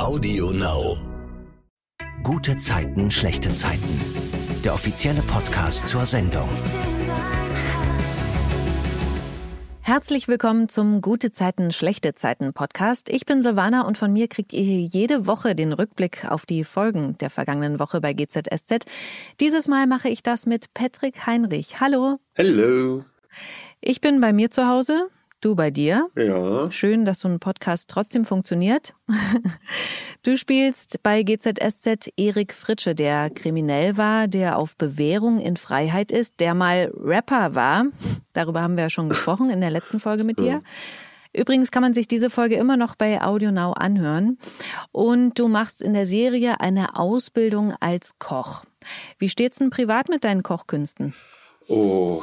Audio Now. Gute Zeiten, schlechte Zeiten. Der offizielle Podcast zur Sendung. Herzlich willkommen zum Gute Zeiten, schlechte Zeiten Podcast. Ich bin Silvana und von mir kriegt ihr hier jede Woche den Rückblick auf die Folgen der vergangenen Woche bei GZSZ. Dieses Mal mache ich das mit Patrick Heinrich. Hallo. Hallo. Ich bin bei mir zu Hause. Du bei dir? Ja. Schön, dass so ein Podcast trotzdem funktioniert. Du spielst bei GZSZ Erik Fritsche, der kriminell war, der auf Bewährung in Freiheit ist, der mal Rapper war. Darüber haben wir ja schon gesprochen in der letzten Folge mit dir. Übrigens kann man sich diese Folge immer noch bei AudioNow anhören. Und du machst in der Serie eine Ausbildung als Koch. Wie steht's denn privat mit deinen Kochkünsten? Oh,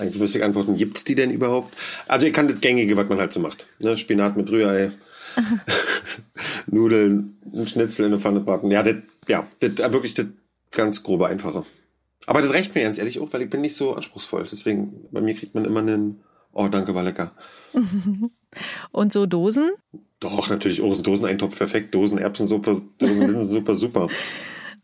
eigentlich müsste ich antworten, gibt's die denn überhaupt? Also ich kann das Gängige, was man halt so macht. Ne? Spinat mit Rührei, Nudeln, ein Schnitzel in der Pfanne braten. Ja, das, ja, das wirklich das ganz grobe Einfache. Aber das reicht mir ganz ehrlich auch, weil ich bin nicht so anspruchsvoll. Deswegen, bei mir kriegt man immer einen, oh, danke, war lecker. Und so Dosen? Doch, natürlich, oh, Doseneintopf, perfekt. Dosen, Erbsensuppe, Dosen, Linsensuppe, super.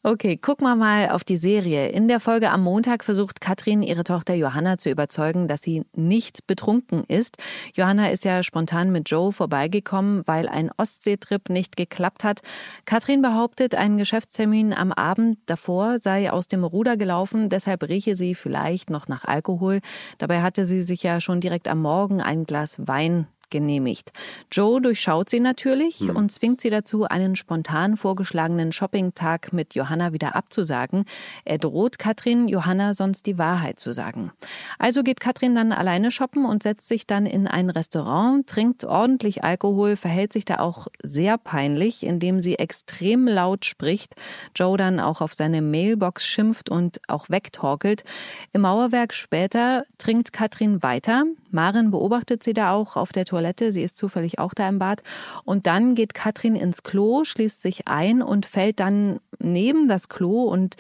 Okay, gucken wir mal auf die Serie. In der Folge am Montag versucht Katrin ihre Tochter Johanna zu überzeugen, dass sie nicht betrunken ist. Johanna ist ja spontan mit Joe vorbeigekommen, weil ein Ostseetrip nicht geklappt hat. Katrin behauptet, ein Geschäftstermin am Abend davor sei aus dem Ruder gelaufen, deshalb rieche sie vielleicht noch nach Alkohol. Dabei hatte sie sich ja schon direkt am Morgen ein Glas Wein genehmigt. Joe durchschaut sie natürlich hm. und zwingt sie dazu, einen spontan vorgeschlagenen Shoppingtag mit Johanna wieder abzusagen. Er droht Katrin, Johanna sonst die Wahrheit zu sagen. Also geht Katrin dann alleine shoppen und setzt sich dann in ein Restaurant, trinkt ordentlich Alkohol, verhält sich da auch sehr peinlich, indem sie extrem laut spricht, Joe dann auch auf seine Mailbox schimpft und auch wegtorkelt. Im Mauerwerk später trinkt Katrin weiter. Maren beobachtet sie da auch auf der Toilette Toilette. Sie ist zufällig auch da im Bad. Und dann geht Katrin ins Klo, schließt sich ein und fällt dann neben das Klo und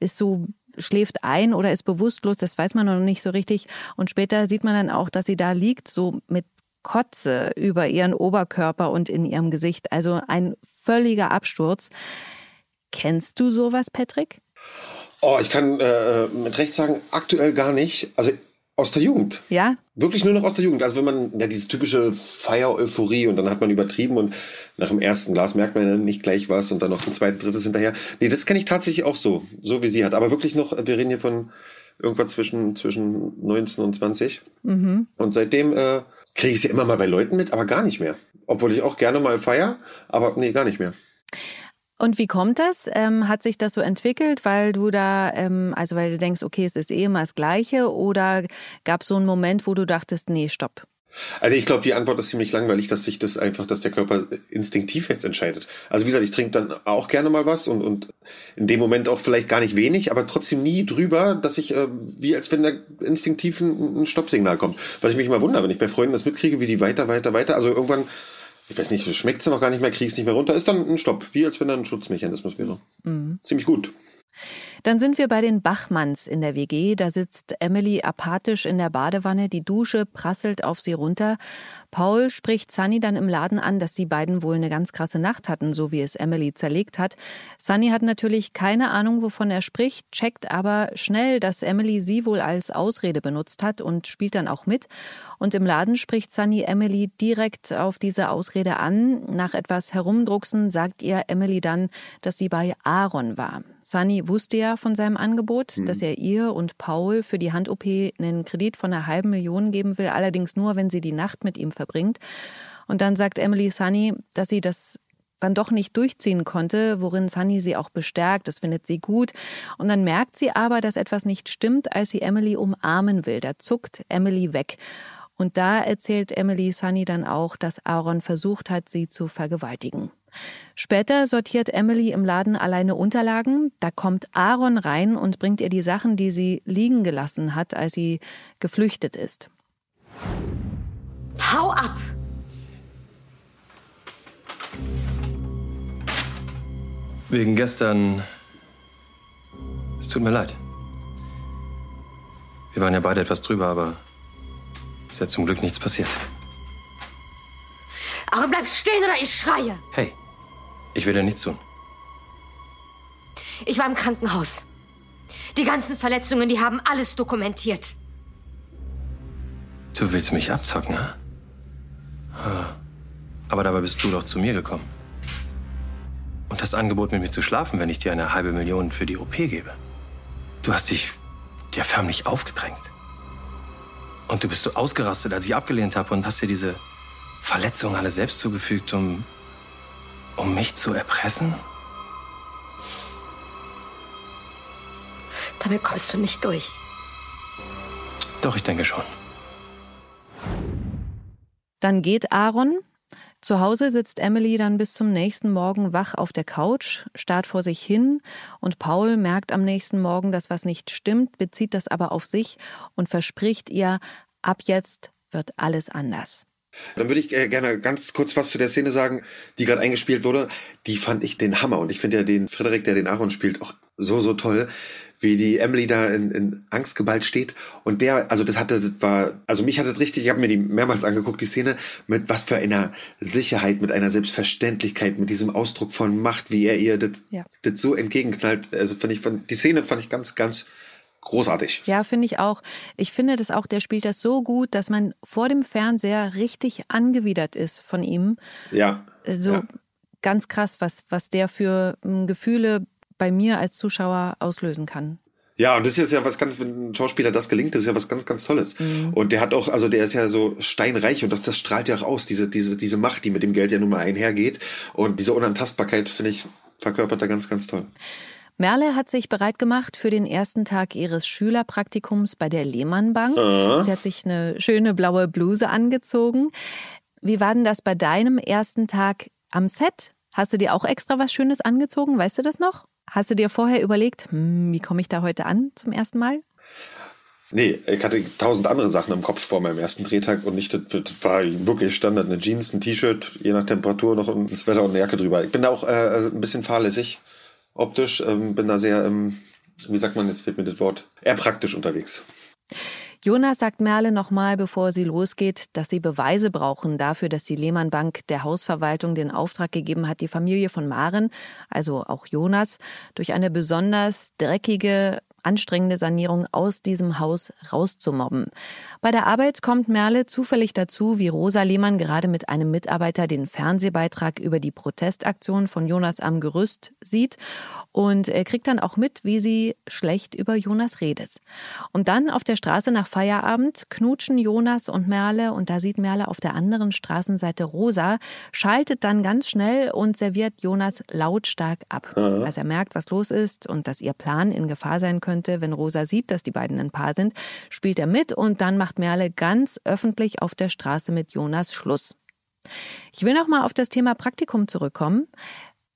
ist so schläft ein oder ist bewusstlos, das weiß man noch nicht so richtig. Und später sieht man dann auch, dass sie da liegt, so mit Kotze über ihren Oberkörper und in ihrem Gesicht. Also ein völliger Absturz. Kennst du sowas, Patrick? Oh, ich kann äh, mit Recht sagen, aktuell gar nicht. Also aus der Jugend. Ja? Wirklich nur noch aus der Jugend. Also wenn man, ja, diese typische Feier-Euphorie und dann hat man übertrieben und nach dem ersten Glas merkt man dann nicht gleich was und dann noch ein zweites, drittes hinterher. Nee, das kenne ich tatsächlich auch so, so wie sie hat. Aber wirklich noch, wir reden hier von irgendwas zwischen, zwischen 19 und 20. Mhm. Und seitdem äh, kriege ich sie immer mal bei Leuten mit, aber gar nicht mehr. Obwohl ich auch gerne mal feier, aber nee, gar nicht mehr. Und wie kommt das? Ähm, hat sich das so entwickelt, weil du da, ähm, also weil du denkst, okay, es ist eh immer das Gleiche, oder gab es so einen Moment, wo du dachtest, nee, stopp? Also ich glaube, die Antwort ist ziemlich langweilig, dass sich das einfach, dass der Körper instinktiv jetzt entscheidet. Also wie gesagt, ich trinke dann auch gerne mal was und, und in dem Moment auch vielleicht gar nicht wenig, aber trotzdem nie drüber, dass ich, äh, wie als wenn da instinktiv ein, ein Stoppsignal kommt. Was ich mich immer wundere, wenn ich bei Freunden das mitkriege, wie die weiter, weiter, weiter, also irgendwann ich weiß nicht, schmeckt sie noch gar nicht mehr, kriegst nicht mehr runter, ist dann ein Stopp, wie als wenn da ein Schutzmechanismus wäre. Mhm. Ziemlich gut. Dann sind wir bei den Bachmanns in der WG. Da sitzt Emily apathisch in der Badewanne. Die Dusche prasselt auf sie runter. Paul spricht Sunny dann im Laden an, dass die beiden wohl eine ganz krasse Nacht hatten, so wie es Emily zerlegt hat. Sunny hat natürlich keine Ahnung, wovon er spricht, checkt aber schnell, dass Emily sie wohl als Ausrede benutzt hat und spielt dann auch mit. Und im Laden spricht Sunny Emily direkt auf diese Ausrede an. Nach etwas Herumdrucksen sagt ihr Emily dann, dass sie bei Aaron war. Sunny wusste ja von seinem Angebot, mhm. dass er ihr und Paul für die Hand-OP einen Kredit von einer halben Million geben will, allerdings nur, wenn sie die Nacht mit ihm verbringt. Und dann sagt Emily Sunny, dass sie das dann doch nicht durchziehen konnte, worin Sunny sie auch bestärkt, das findet sie gut. Und dann merkt sie aber, dass etwas nicht stimmt, als sie Emily umarmen will. Da zuckt Emily weg. Und da erzählt Emily Sunny dann auch, dass Aaron versucht hat, sie zu vergewaltigen. Später sortiert Emily im Laden alleine Unterlagen. Da kommt Aaron rein und bringt ihr die Sachen, die sie liegen gelassen hat, als sie geflüchtet ist. Hau ab! Wegen gestern. Es tut mir leid. Wir waren ja beide etwas drüber, aber ist ja zum Glück nichts passiert. Aaron, bleib stehen oder ich schreie! Hey, Ich will dir nichts tun. Ich war im Krankenhaus. Die ganzen Verletzungen, die haben alles dokumentiert. Du willst mich abzocken, ha? Ah. Aber dabei bist du doch zu mir gekommen. Und hast angeboten, mit mir zu schlafen, wenn ich dir eine halbe Million für die OP gebe. Du hast dich dir förmlich aufgedrängt. Und du bist so ausgerastet, als ich abgelehnt habe und hast dir diese Verletzungen alle selbst zugefügt, um, um mich zu erpressen? Damit kommst du nicht durch. Doch, ich denke schon. Dann geht Aaron. Zu Hause sitzt Emily dann bis zum nächsten Morgen wach auf der Couch, starrt vor sich hin und Paul merkt am nächsten Morgen, dass was nicht stimmt, bezieht das aber auf sich und verspricht ihr, ab jetzt wird alles anders. Dann würde ich gerne ganz kurz was zu der Szene sagen, die gerade eingespielt wurde. Die fand ich den Hammer und ich finde ja den Frederik, der den Aaron spielt, auch so, so toll wie die Emily da in, in Angst geballt steht. Und der, also das hatte, das war, also mich hat das richtig, ich habe mir die mehrmals angeguckt, die Szene, mit was für einer Sicherheit, mit einer Selbstverständlichkeit, mit diesem Ausdruck von Macht, wie er ihr das, ja. das so entgegenknallt. Also fand ich, fand, die Szene fand ich ganz, ganz großartig. Ja, finde ich auch. Ich finde das auch, der spielt das so gut, dass man vor dem Fernseher richtig angewidert ist von ihm. Ja. So ja. ganz krass, was, was der für um, Gefühle bei mir als Zuschauer auslösen kann. Ja, und das ist ja was ganz, wenn ein Schauspieler das gelingt, das ist ja was ganz, ganz Tolles. Mhm. Und der hat auch, also der ist ja so steinreich und das, das strahlt ja auch aus, diese, diese, diese Macht, die mit dem Geld ja nun mal einhergeht. Und diese Unantastbarkeit, finde ich, verkörpert er ganz, ganz toll. Merle hat sich bereit gemacht für den ersten Tag ihres Schülerpraktikums bei der Lehmann Bank. Uh. Sie hat sich eine schöne blaue Bluse angezogen. Wie war denn das bei deinem ersten Tag am Set? Hast du dir auch extra was Schönes angezogen? Weißt du das noch? Hast du dir vorher überlegt, hm, wie komme ich da heute an zum ersten Mal? Nee, ich hatte tausend andere Sachen im Kopf vor meinem ersten Drehtag und nicht, das war wirklich Standard, eine Jeans, ein T-Shirt, je nach Temperatur noch ein Sweater und eine Jacke drüber. Ich bin da auch äh, ein bisschen fahrlässig optisch, ähm, bin da sehr, ähm, wie sagt man, jetzt fehlt mir das Wort, eher praktisch unterwegs. Jonas sagt Merle nochmal, bevor sie losgeht, dass sie Beweise brauchen dafür, dass die Lehmann Bank der Hausverwaltung den Auftrag gegeben hat, die Familie von Maren, also auch Jonas, durch eine besonders dreckige, anstrengende Sanierung aus diesem Haus rauszumobben. Bei der Arbeit kommt Merle zufällig dazu, wie Rosa Lehmann gerade mit einem Mitarbeiter den Fernsehbeitrag über die Protestaktion von Jonas am Gerüst sieht und er kriegt dann auch mit, wie sie schlecht über Jonas redet. Und dann auf der Straße nach Feierabend knutschen Jonas und Merle und da sieht Merle auf der anderen Straßenseite Rosa, schaltet dann ganz schnell und serviert Jonas lautstark ab. Als er merkt, was los ist und dass ihr Plan in Gefahr sein könnte, wenn Rosa sieht, dass die beiden ein Paar sind, spielt er mit und dann macht Merle ganz öffentlich auf der Straße mit Jonas Schluss. Ich will noch mal auf das Thema Praktikum zurückkommen.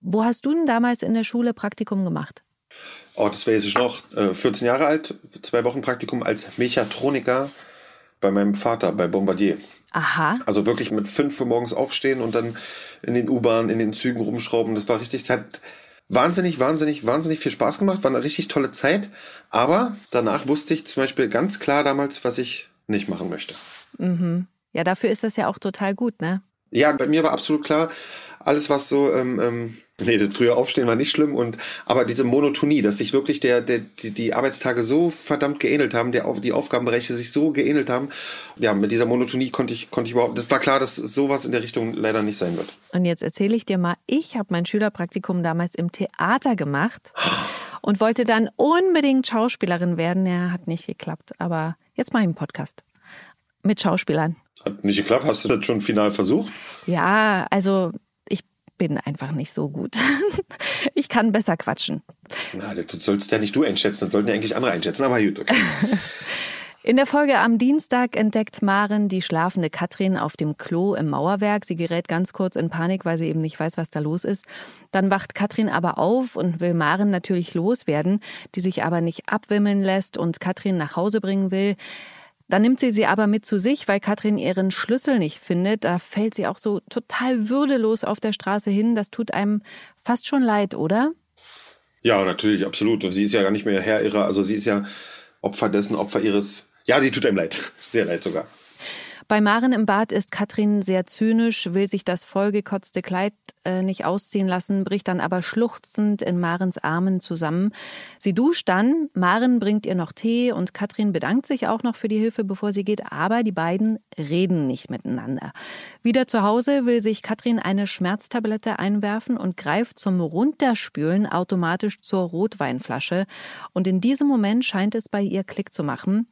Wo hast du denn damals in der Schule Praktikum gemacht? Oh, das wäre jetzt noch äh, 14 Jahre alt, zwei Wochen Praktikum als Mechatroniker bei meinem Vater bei Bombardier. Aha. Also wirklich mit fünf Uhr morgens aufstehen und dann in den U-Bahnen, in den Zügen rumschrauben. Das war richtig, hat wahnsinnig, wahnsinnig, wahnsinnig viel Spaß gemacht. War eine richtig tolle Zeit. Aber danach wusste ich zum Beispiel ganz klar damals, was ich nicht machen möchte. Mhm. Ja, dafür ist das ja auch total gut, ne? Ja, bei mir war absolut klar, alles was so, ähm, ähm, nee, das frühe Aufstehen war nicht schlimm und aber diese Monotonie, dass sich wirklich der, der die, die Arbeitstage so verdammt geähnelt haben, der die Aufgabenbereiche sich so geähnelt haben, ja, mit dieser Monotonie konnte ich konnte ich überhaupt, das war klar, dass sowas in der Richtung leider nicht sein wird. Und jetzt erzähle ich dir mal, ich habe mein Schülerpraktikum damals im Theater gemacht und wollte dann unbedingt Schauspielerin werden. Ja, hat nicht geklappt, aber jetzt mache ich einen Podcast mit Schauspielern. Hat nicht geklappt? Hast du das schon final versucht? Ja, also bin einfach nicht so gut. ich kann besser quatschen. Na, das sollst ja nicht du einschätzen, das sollten ja eigentlich andere einschätzen, aber gut, okay. In der Folge am Dienstag entdeckt Maren die schlafende Katrin auf dem Klo im Mauerwerk. Sie gerät ganz kurz in Panik, weil sie eben nicht weiß, was da los ist. Dann wacht Katrin aber auf und will Maren natürlich loswerden, die sich aber nicht abwimmeln lässt und Katrin nach Hause bringen will. Dann nimmt sie sie aber mit zu sich, weil Katrin ihren Schlüssel nicht findet. Da fällt sie auch so total würdelos auf der Straße hin. Das tut einem fast schon leid, oder? Ja, natürlich, absolut. Sie ist ja gar nicht mehr Herr ihrer, also sie ist ja Opfer dessen, Opfer ihres. Ja, sie tut einem leid. Sehr leid sogar. Bei Maren im Bad ist Katrin sehr zynisch, will sich das vollgekotzte Kleid äh, nicht ausziehen lassen, bricht dann aber schluchzend in Marens Armen zusammen. Sie duscht dann, Maren bringt ihr noch Tee und Katrin bedankt sich auch noch für die Hilfe, bevor sie geht, aber die beiden reden nicht miteinander. Wieder zu Hause will sich Katrin eine Schmerztablette einwerfen und greift zum Runterspülen automatisch zur Rotweinflasche. Und in diesem Moment scheint es bei ihr Klick zu machen.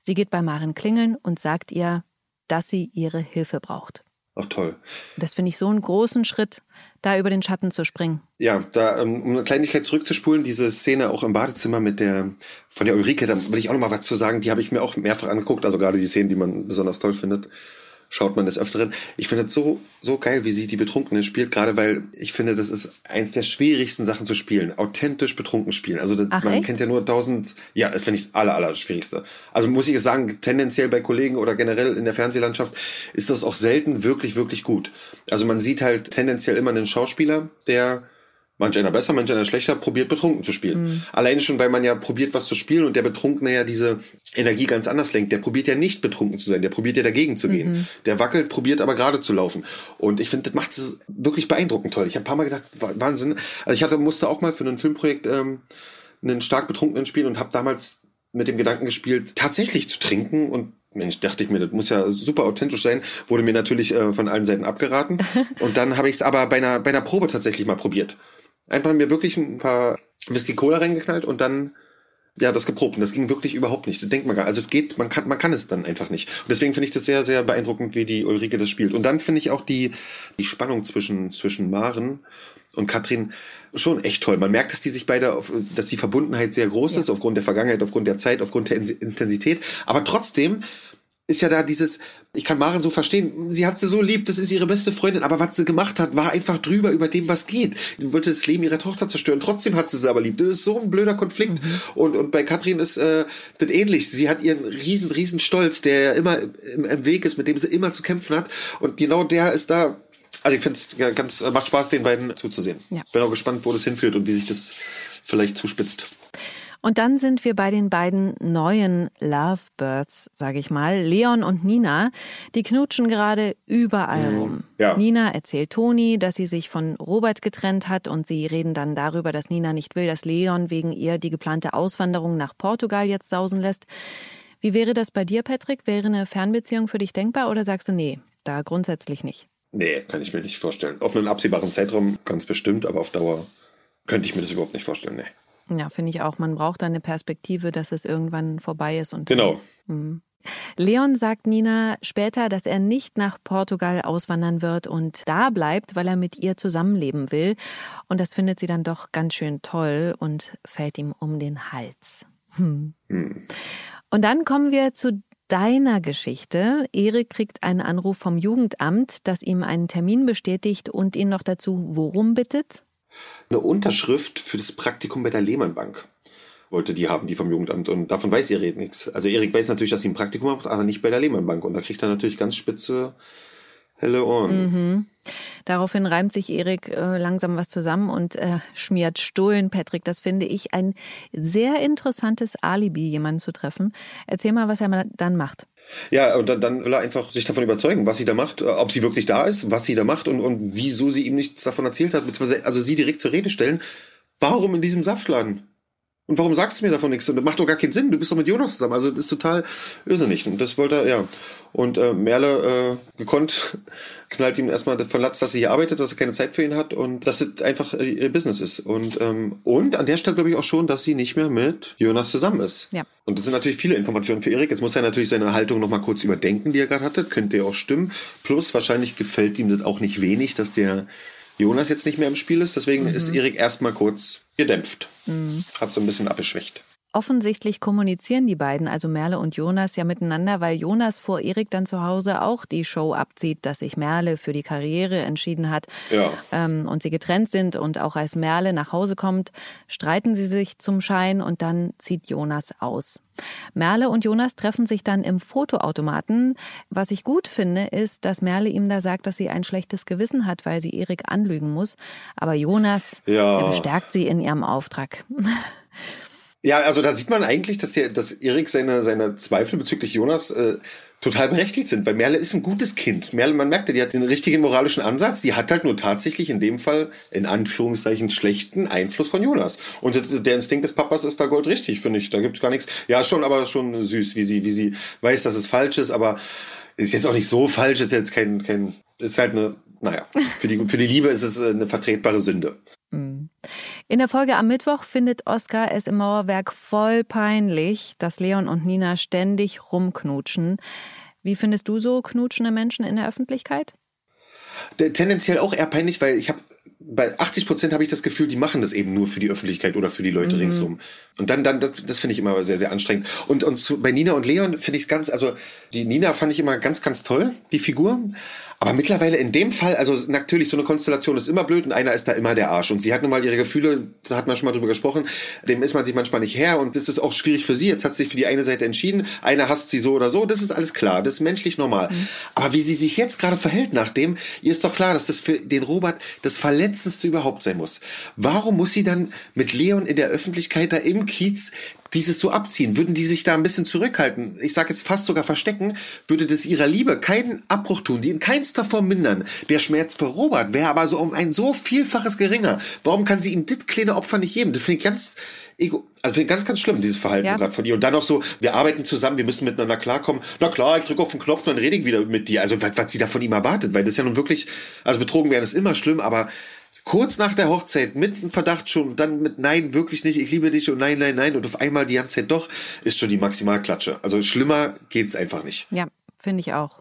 Sie geht bei Maren klingeln und sagt ihr, dass sie ihre Hilfe braucht. Ach toll. Das finde ich so einen großen Schritt, da über den Schatten zu springen. Ja, da, ähm, um eine Kleinigkeit zurückzuspulen, diese Szene auch im Badezimmer mit der, von der Ulrike, da will ich auch noch mal was zu sagen, die habe ich mir auch mehrfach angeguckt, also gerade die Szenen, die man besonders toll findet schaut man des Öfteren. Ich finde es so, so geil, wie sie die Betrunkene spielt, gerade weil ich finde, das ist eins der schwierigsten Sachen zu spielen. Authentisch betrunken spielen. Also das, Ach, man echt? kennt ja nur tausend, ja, das finde ich aller, aller schwierigste. Also muss ich sagen, tendenziell bei Kollegen oder generell in der Fernsehlandschaft ist das auch selten wirklich, wirklich gut. Also man sieht halt tendenziell immer einen Schauspieler, der manch einer besser, manch einer schlechter, probiert betrunken zu spielen. Alleine schon, weil man ja probiert, was zu spielen und der Betrunkene ja diese Energie ganz anders lenkt. Der probiert ja nicht betrunken zu sein, der probiert ja dagegen zu gehen. Der wackelt, probiert aber gerade zu laufen. Und ich finde, das macht es wirklich beeindruckend toll. Ich habe ein paar Mal gedacht, Wa- Wahnsinn. Also ich hatte, musste auch mal für ein Filmprojekt ähm, einen stark Betrunkenen spielen und habe damals mit dem Gedanken gespielt, tatsächlich zu trinken und Mensch, dachte ich mir, das muss ja super authentisch sein. Wurde mir natürlich äh, von allen Seiten abgeraten. Und dann habe ich es aber bei einer, bei einer Probe tatsächlich mal probiert. Einfach mir wirklich ein paar Whisky Cola reingeknallt und dann ja das geprobt. Und das ging wirklich überhaupt nicht. Das denkt man gar. Also es geht, man kann, man kann es dann einfach nicht. Und deswegen finde ich das sehr, sehr beeindruckend, wie die Ulrike das spielt. Und dann finde ich auch die, die Spannung zwischen, zwischen Maren und Katrin schon echt toll. Man merkt, dass die sich beide, auf, dass die Verbundenheit sehr groß ist, aufgrund der Vergangenheit, aufgrund der Zeit, aufgrund der In- Intensität. Aber trotzdem ist ja da dieses, ich kann Maren so verstehen, sie hat sie so lieb, das ist ihre beste Freundin, aber was sie gemacht hat, war einfach drüber über dem, was geht. Sie wollte das Leben ihrer Tochter zerstören, trotzdem hat sie sie aber lieb. Das ist so ein blöder Konflikt. Und, und bei Katrin ist äh, das ähnlich. Sie hat ihren riesen, riesen Stolz, der ja immer im, im Weg ist, mit dem sie immer zu kämpfen hat. Und genau der ist da, also ich finde es ganz, macht Spaß, den beiden zuzusehen. Ja. Bin auch gespannt, wo das hinführt und wie sich das vielleicht zuspitzt. Und dann sind wir bei den beiden neuen Lovebirds, sage ich mal, Leon und Nina. Die knutschen gerade überall rum. ja. Nina erzählt Toni, dass sie sich von Robert getrennt hat und sie reden dann darüber, dass Nina nicht will, dass Leon wegen ihr die geplante Auswanderung nach Portugal jetzt sausen lässt. Wie wäre das bei dir, Patrick? Wäre eine Fernbeziehung für dich denkbar oder sagst du nee, da grundsätzlich nicht? Nee, kann ich mir nicht vorstellen. Auf einen absehbaren Zeitraum ganz bestimmt, aber auf Dauer könnte ich mir das überhaupt nicht vorstellen. Nee. Ja, finde ich auch. Man braucht da eine Perspektive, dass es irgendwann vorbei ist. Und Genau. Leon sagt Nina später, dass er nicht nach Portugal auswandern wird und da bleibt, weil er mit ihr zusammenleben will. Und das findet sie dann doch ganz schön toll und fällt ihm um den Hals. Hm. Und dann kommen wir zu deiner Geschichte. Erik kriegt einen Anruf vom Jugendamt, das ihm einen Termin bestätigt und ihn noch dazu worum bittet? Eine Unterschrift für das Praktikum bei der Lehmann Bank wollte die haben, die vom Jugendamt. Und davon weiß Erik nichts. Also Erik weiß natürlich, dass sie ein Praktikum macht, aber nicht bei der Lehmann Bank. Und da kriegt er natürlich ganz spitze, helle Ohren. Daraufhin reimt sich Erik äh, langsam was zusammen und äh, schmiert Stullen. Patrick, das finde ich ein sehr interessantes Alibi, jemanden zu treffen. Erzähl mal, was er dann macht. Ja, und dann, dann will er einfach sich davon überzeugen, was sie da macht, äh, ob sie wirklich da ist, was sie da macht und, und wieso sie ihm nichts davon erzählt hat, beziehungsweise also sie direkt zur Rede stellen. Warum in diesem Saftladen? Und warum sagst du mir davon nichts? Und das macht doch gar keinen Sinn. Du bist doch mit Jonas zusammen. Also das ist total irrsinnig. Und das wollte er, ja. Und äh, Merle, äh, gekonnt, knallt ihm erstmal von Latz, dass sie hier arbeitet, dass er keine Zeit für ihn hat und dass es einfach äh, ihr Business ist. Und, ähm, und an der Stelle glaube ich auch schon, dass sie nicht mehr mit Jonas zusammen ist. Ja. Und das sind natürlich viele Informationen für Erik. Jetzt muss er natürlich seine Haltung nochmal kurz überdenken, die er gerade hatte. Könnte ja auch stimmen. Plus wahrscheinlich gefällt ihm das auch nicht wenig, dass der Jonas jetzt nicht mehr im Spiel ist. Deswegen ist Erik erstmal kurz gedämpft. Hat so ein bisschen abgeschwächt. Offensichtlich kommunizieren die beiden, also Merle und Jonas, ja miteinander, weil Jonas vor Erik dann zu Hause auch die Show abzieht, dass sich Merle für die Karriere entschieden hat Ja. ähm, und sie getrennt sind. Und auch als Merle nach Hause kommt, streiten sie sich zum Schein und dann zieht Jonas aus. Merle und Jonas treffen sich dann im Fotoautomaten. Was ich gut finde, ist, dass Merle ihm da sagt, dass sie ein schlechtes Gewissen hat, weil sie Erik anlügen muss. Aber Jonas Ja. er bestärkt sie in ihrem Auftrag. Ja, also da sieht man eigentlich, dass der, dass Erik seine, seine Zweifel bezüglich Jonas äh, total berechtigt sind, weil Merle ist ein gutes Kind. Merle, man merkt ja, die hat den richtigen moralischen Ansatz, die hat halt nur tatsächlich in dem Fall, in Anführungszeichen, schlechten Einfluss von Jonas. Und der Instinkt des Papas ist da goldrichtig, finde ich. Da gibt es gar nichts. Ja, schon, aber schon süß, wie sie, wie sie weiß, dass es falsch ist, aber ist jetzt auch nicht so falsch, ist jetzt kein, kein, ist halt eine, naja, für die, für die Liebe ist es eine vertretbare Sünde. Mhm. In der Folge am Mittwoch findet Oskar es im Mauerwerk voll peinlich, dass Leon und Nina ständig rumknutschen. Wie findest du so knutschende Menschen in der Öffentlichkeit? Tendenziell auch eher peinlich, weil ich habe bei 80 Prozent habe ich das Gefühl, die machen das eben nur für die Öffentlichkeit oder für die Leute mhm. ringsrum. Und dann, dann, das, das finde ich immer sehr, sehr anstrengend. Und, und zu, bei Nina und Leon finde ich es ganz, also die Nina fand ich immer ganz, ganz toll, die Figur. Aber mittlerweile in dem Fall, also natürlich, so eine Konstellation ist immer blöd und einer ist da immer der Arsch. Und sie hat nun mal ihre Gefühle, da hat man schon mal drüber gesprochen, dem ist man sich manchmal nicht her und das ist auch schwierig für sie. Jetzt hat sie sich für die eine Seite entschieden, einer hasst sie so oder so, das ist alles klar, das ist menschlich normal. Mhm. Aber wie sie sich jetzt gerade verhält nach dem, ihr ist doch klar, dass das für den Robert das Verletzendste überhaupt sein muss. Warum muss sie dann mit Leon in der Öffentlichkeit da im Kiez dieses so abziehen, würden die sich da ein bisschen zurückhalten, ich sage jetzt fast sogar verstecken, würde das ihrer Liebe keinen Abbruch tun, die in keinster Form mindern. Der Schmerz für Robert wäre aber so um ein so vielfaches geringer. Warum kann sie ihm dit kleine Opfer nicht geben? Das finde ich ganz ego, also finde ich ganz, ganz schlimm, dieses Verhalten ja. gerade von ihr. Und dann noch so, wir arbeiten zusammen, wir müssen miteinander klarkommen. Na klar, ich drücke auf den Knopf und dann rede ich wieder mit dir. Also was, was sie da von ihm erwartet, weil das ist ja nun wirklich, also betrogen werden ist immer schlimm, aber kurz nach der Hochzeit mit dem Verdacht schon, dann mit Nein, wirklich nicht, ich liebe dich und nein, nein, nein und auf einmal die ganze Zeit doch, ist schon die Maximalklatsche. Also schlimmer geht's einfach nicht. Ja. Finde ich auch.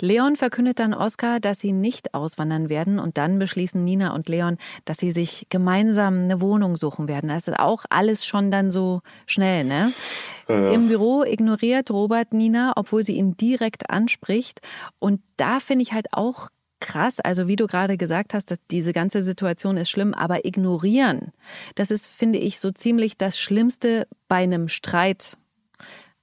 Leon verkündet dann Oskar, dass sie nicht auswandern werden und dann beschließen Nina und Leon, dass sie sich gemeinsam eine Wohnung suchen werden. Das ist auch alles schon dann so schnell, ne? Ja. Im Büro ignoriert Robert Nina, obwohl sie ihn direkt anspricht. Und da finde ich halt auch krass. Also wie du gerade gesagt hast, dass diese ganze Situation ist schlimm, aber ignorieren, das ist, finde ich, so ziemlich das Schlimmste bei einem Streit,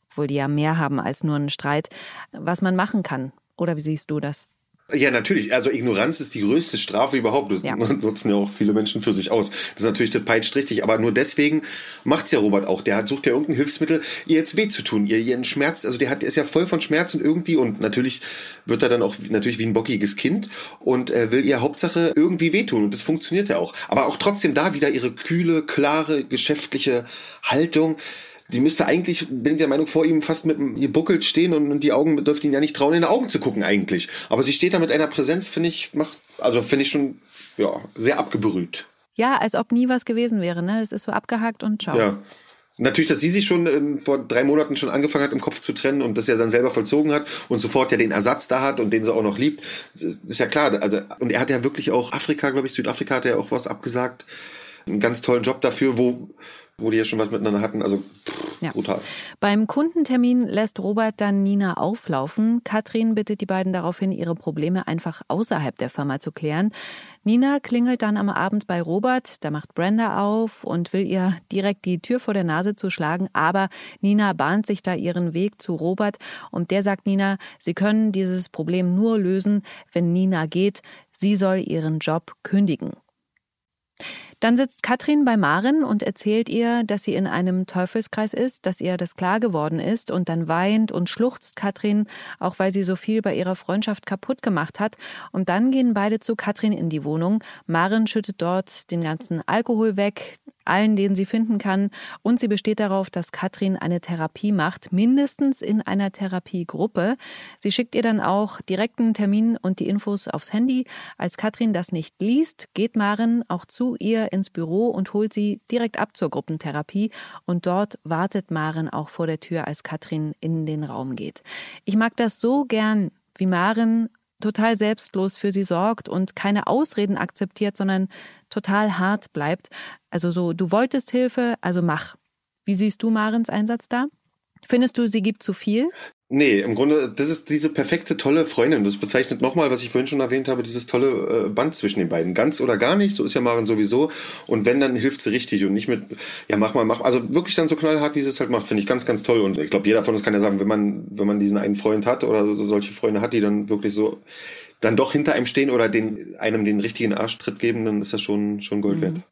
obwohl die ja mehr haben als nur einen Streit, was man machen kann. Oder wie siehst du das? Ja, natürlich. Also Ignoranz ist die größte Strafe überhaupt. Das ja. nutzen ja auch viele Menschen für sich aus. Das ist natürlich der Peitsch richtig. Aber nur deswegen macht's ja Robert auch. Der hat, sucht ja irgendein Hilfsmittel, ihr jetzt weh zu tun, ihr ihren Schmerz. Also der hat, der ist ja voll von Schmerzen irgendwie und natürlich wird er dann auch natürlich wie ein bockiges Kind und äh, will ihr Hauptsache irgendwie wehtun und das funktioniert ja auch. Aber auch trotzdem da wieder ihre kühle, klare, geschäftliche Haltung sie müsste eigentlich, bin ich der Meinung, vor ihm fast mit ihr buckelt stehen und, die Augen dürften ihn ja nicht trauen, in die Augen zu gucken eigentlich. Aber sie steht da mit einer Präsenz, finde ich, macht, also finde ich schon, ja, sehr abgebrüht. Ja, als ob nie was gewesen wäre, ne? Es ist so abgehakt und ciao. Ja. Natürlich, dass sie sich schon ähm, vor drei Monaten schon angefangen hat, im Kopf zu trennen und das ja dann selber vollzogen hat und sofort ja den Ersatz da hat und den sie auch noch liebt, ist ja klar. Also, und er hat ja wirklich auch Afrika, glaube ich, Südafrika hat er ja auch was abgesagt. Einen ganz tollen Job dafür, wo wo die ja schon was miteinander hatten. Also pff, ja. brutal. Beim Kundentermin lässt Robert dann Nina auflaufen. Katrin bittet die beiden daraufhin, ihre Probleme einfach außerhalb der Firma zu klären. Nina klingelt dann am Abend bei Robert, da macht Brenda auf und will ihr direkt die Tür vor der Nase zuschlagen, aber Nina bahnt sich da ihren Weg zu Robert und der sagt Nina, sie können dieses Problem nur lösen, wenn Nina geht, sie soll ihren Job kündigen. Dann sitzt Katrin bei Maren und erzählt ihr, dass sie in einem Teufelskreis ist, dass ihr das klar geworden ist und dann weint und schluchzt Katrin, auch weil sie so viel bei ihrer Freundschaft kaputt gemacht hat. Und dann gehen beide zu Katrin in die Wohnung. Maren schüttet dort den ganzen Alkohol weg, allen, den sie finden kann. Und sie besteht darauf, dass Katrin eine Therapie macht, mindestens in einer Therapiegruppe. Sie schickt ihr dann auch direkten Termin und die Infos aufs Handy. Als Katrin das nicht liest, geht Maren auch zu ihr ins Büro und holt sie direkt ab zur Gruppentherapie. Und dort wartet Maren auch vor der Tür, als Katrin in den Raum geht. Ich mag das so gern, wie Maren total selbstlos für sie sorgt und keine Ausreden akzeptiert, sondern total hart bleibt. Also so, du wolltest Hilfe, also mach. Wie siehst du Marens Einsatz da? Findest du, sie gibt zu viel? Nee, im Grunde, das ist diese perfekte, tolle Freundin. Das bezeichnet nochmal, was ich vorhin schon erwähnt habe, dieses tolle äh, Band zwischen den beiden. Ganz oder gar nicht, so ist ja Maren sowieso. Und wenn, dann hilft sie richtig und nicht mit, ja, mach mal, mach. Also wirklich dann so knallhart, wie sie es halt macht, finde ich ganz, ganz toll. Und ich glaube, jeder von uns kann ja sagen, wenn man, wenn man diesen einen Freund hat oder solche Freunde hat, die dann wirklich so dann doch hinter einem stehen oder den, einem den richtigen Arschtritt geben, dann ist das schon, schon Gold mhm.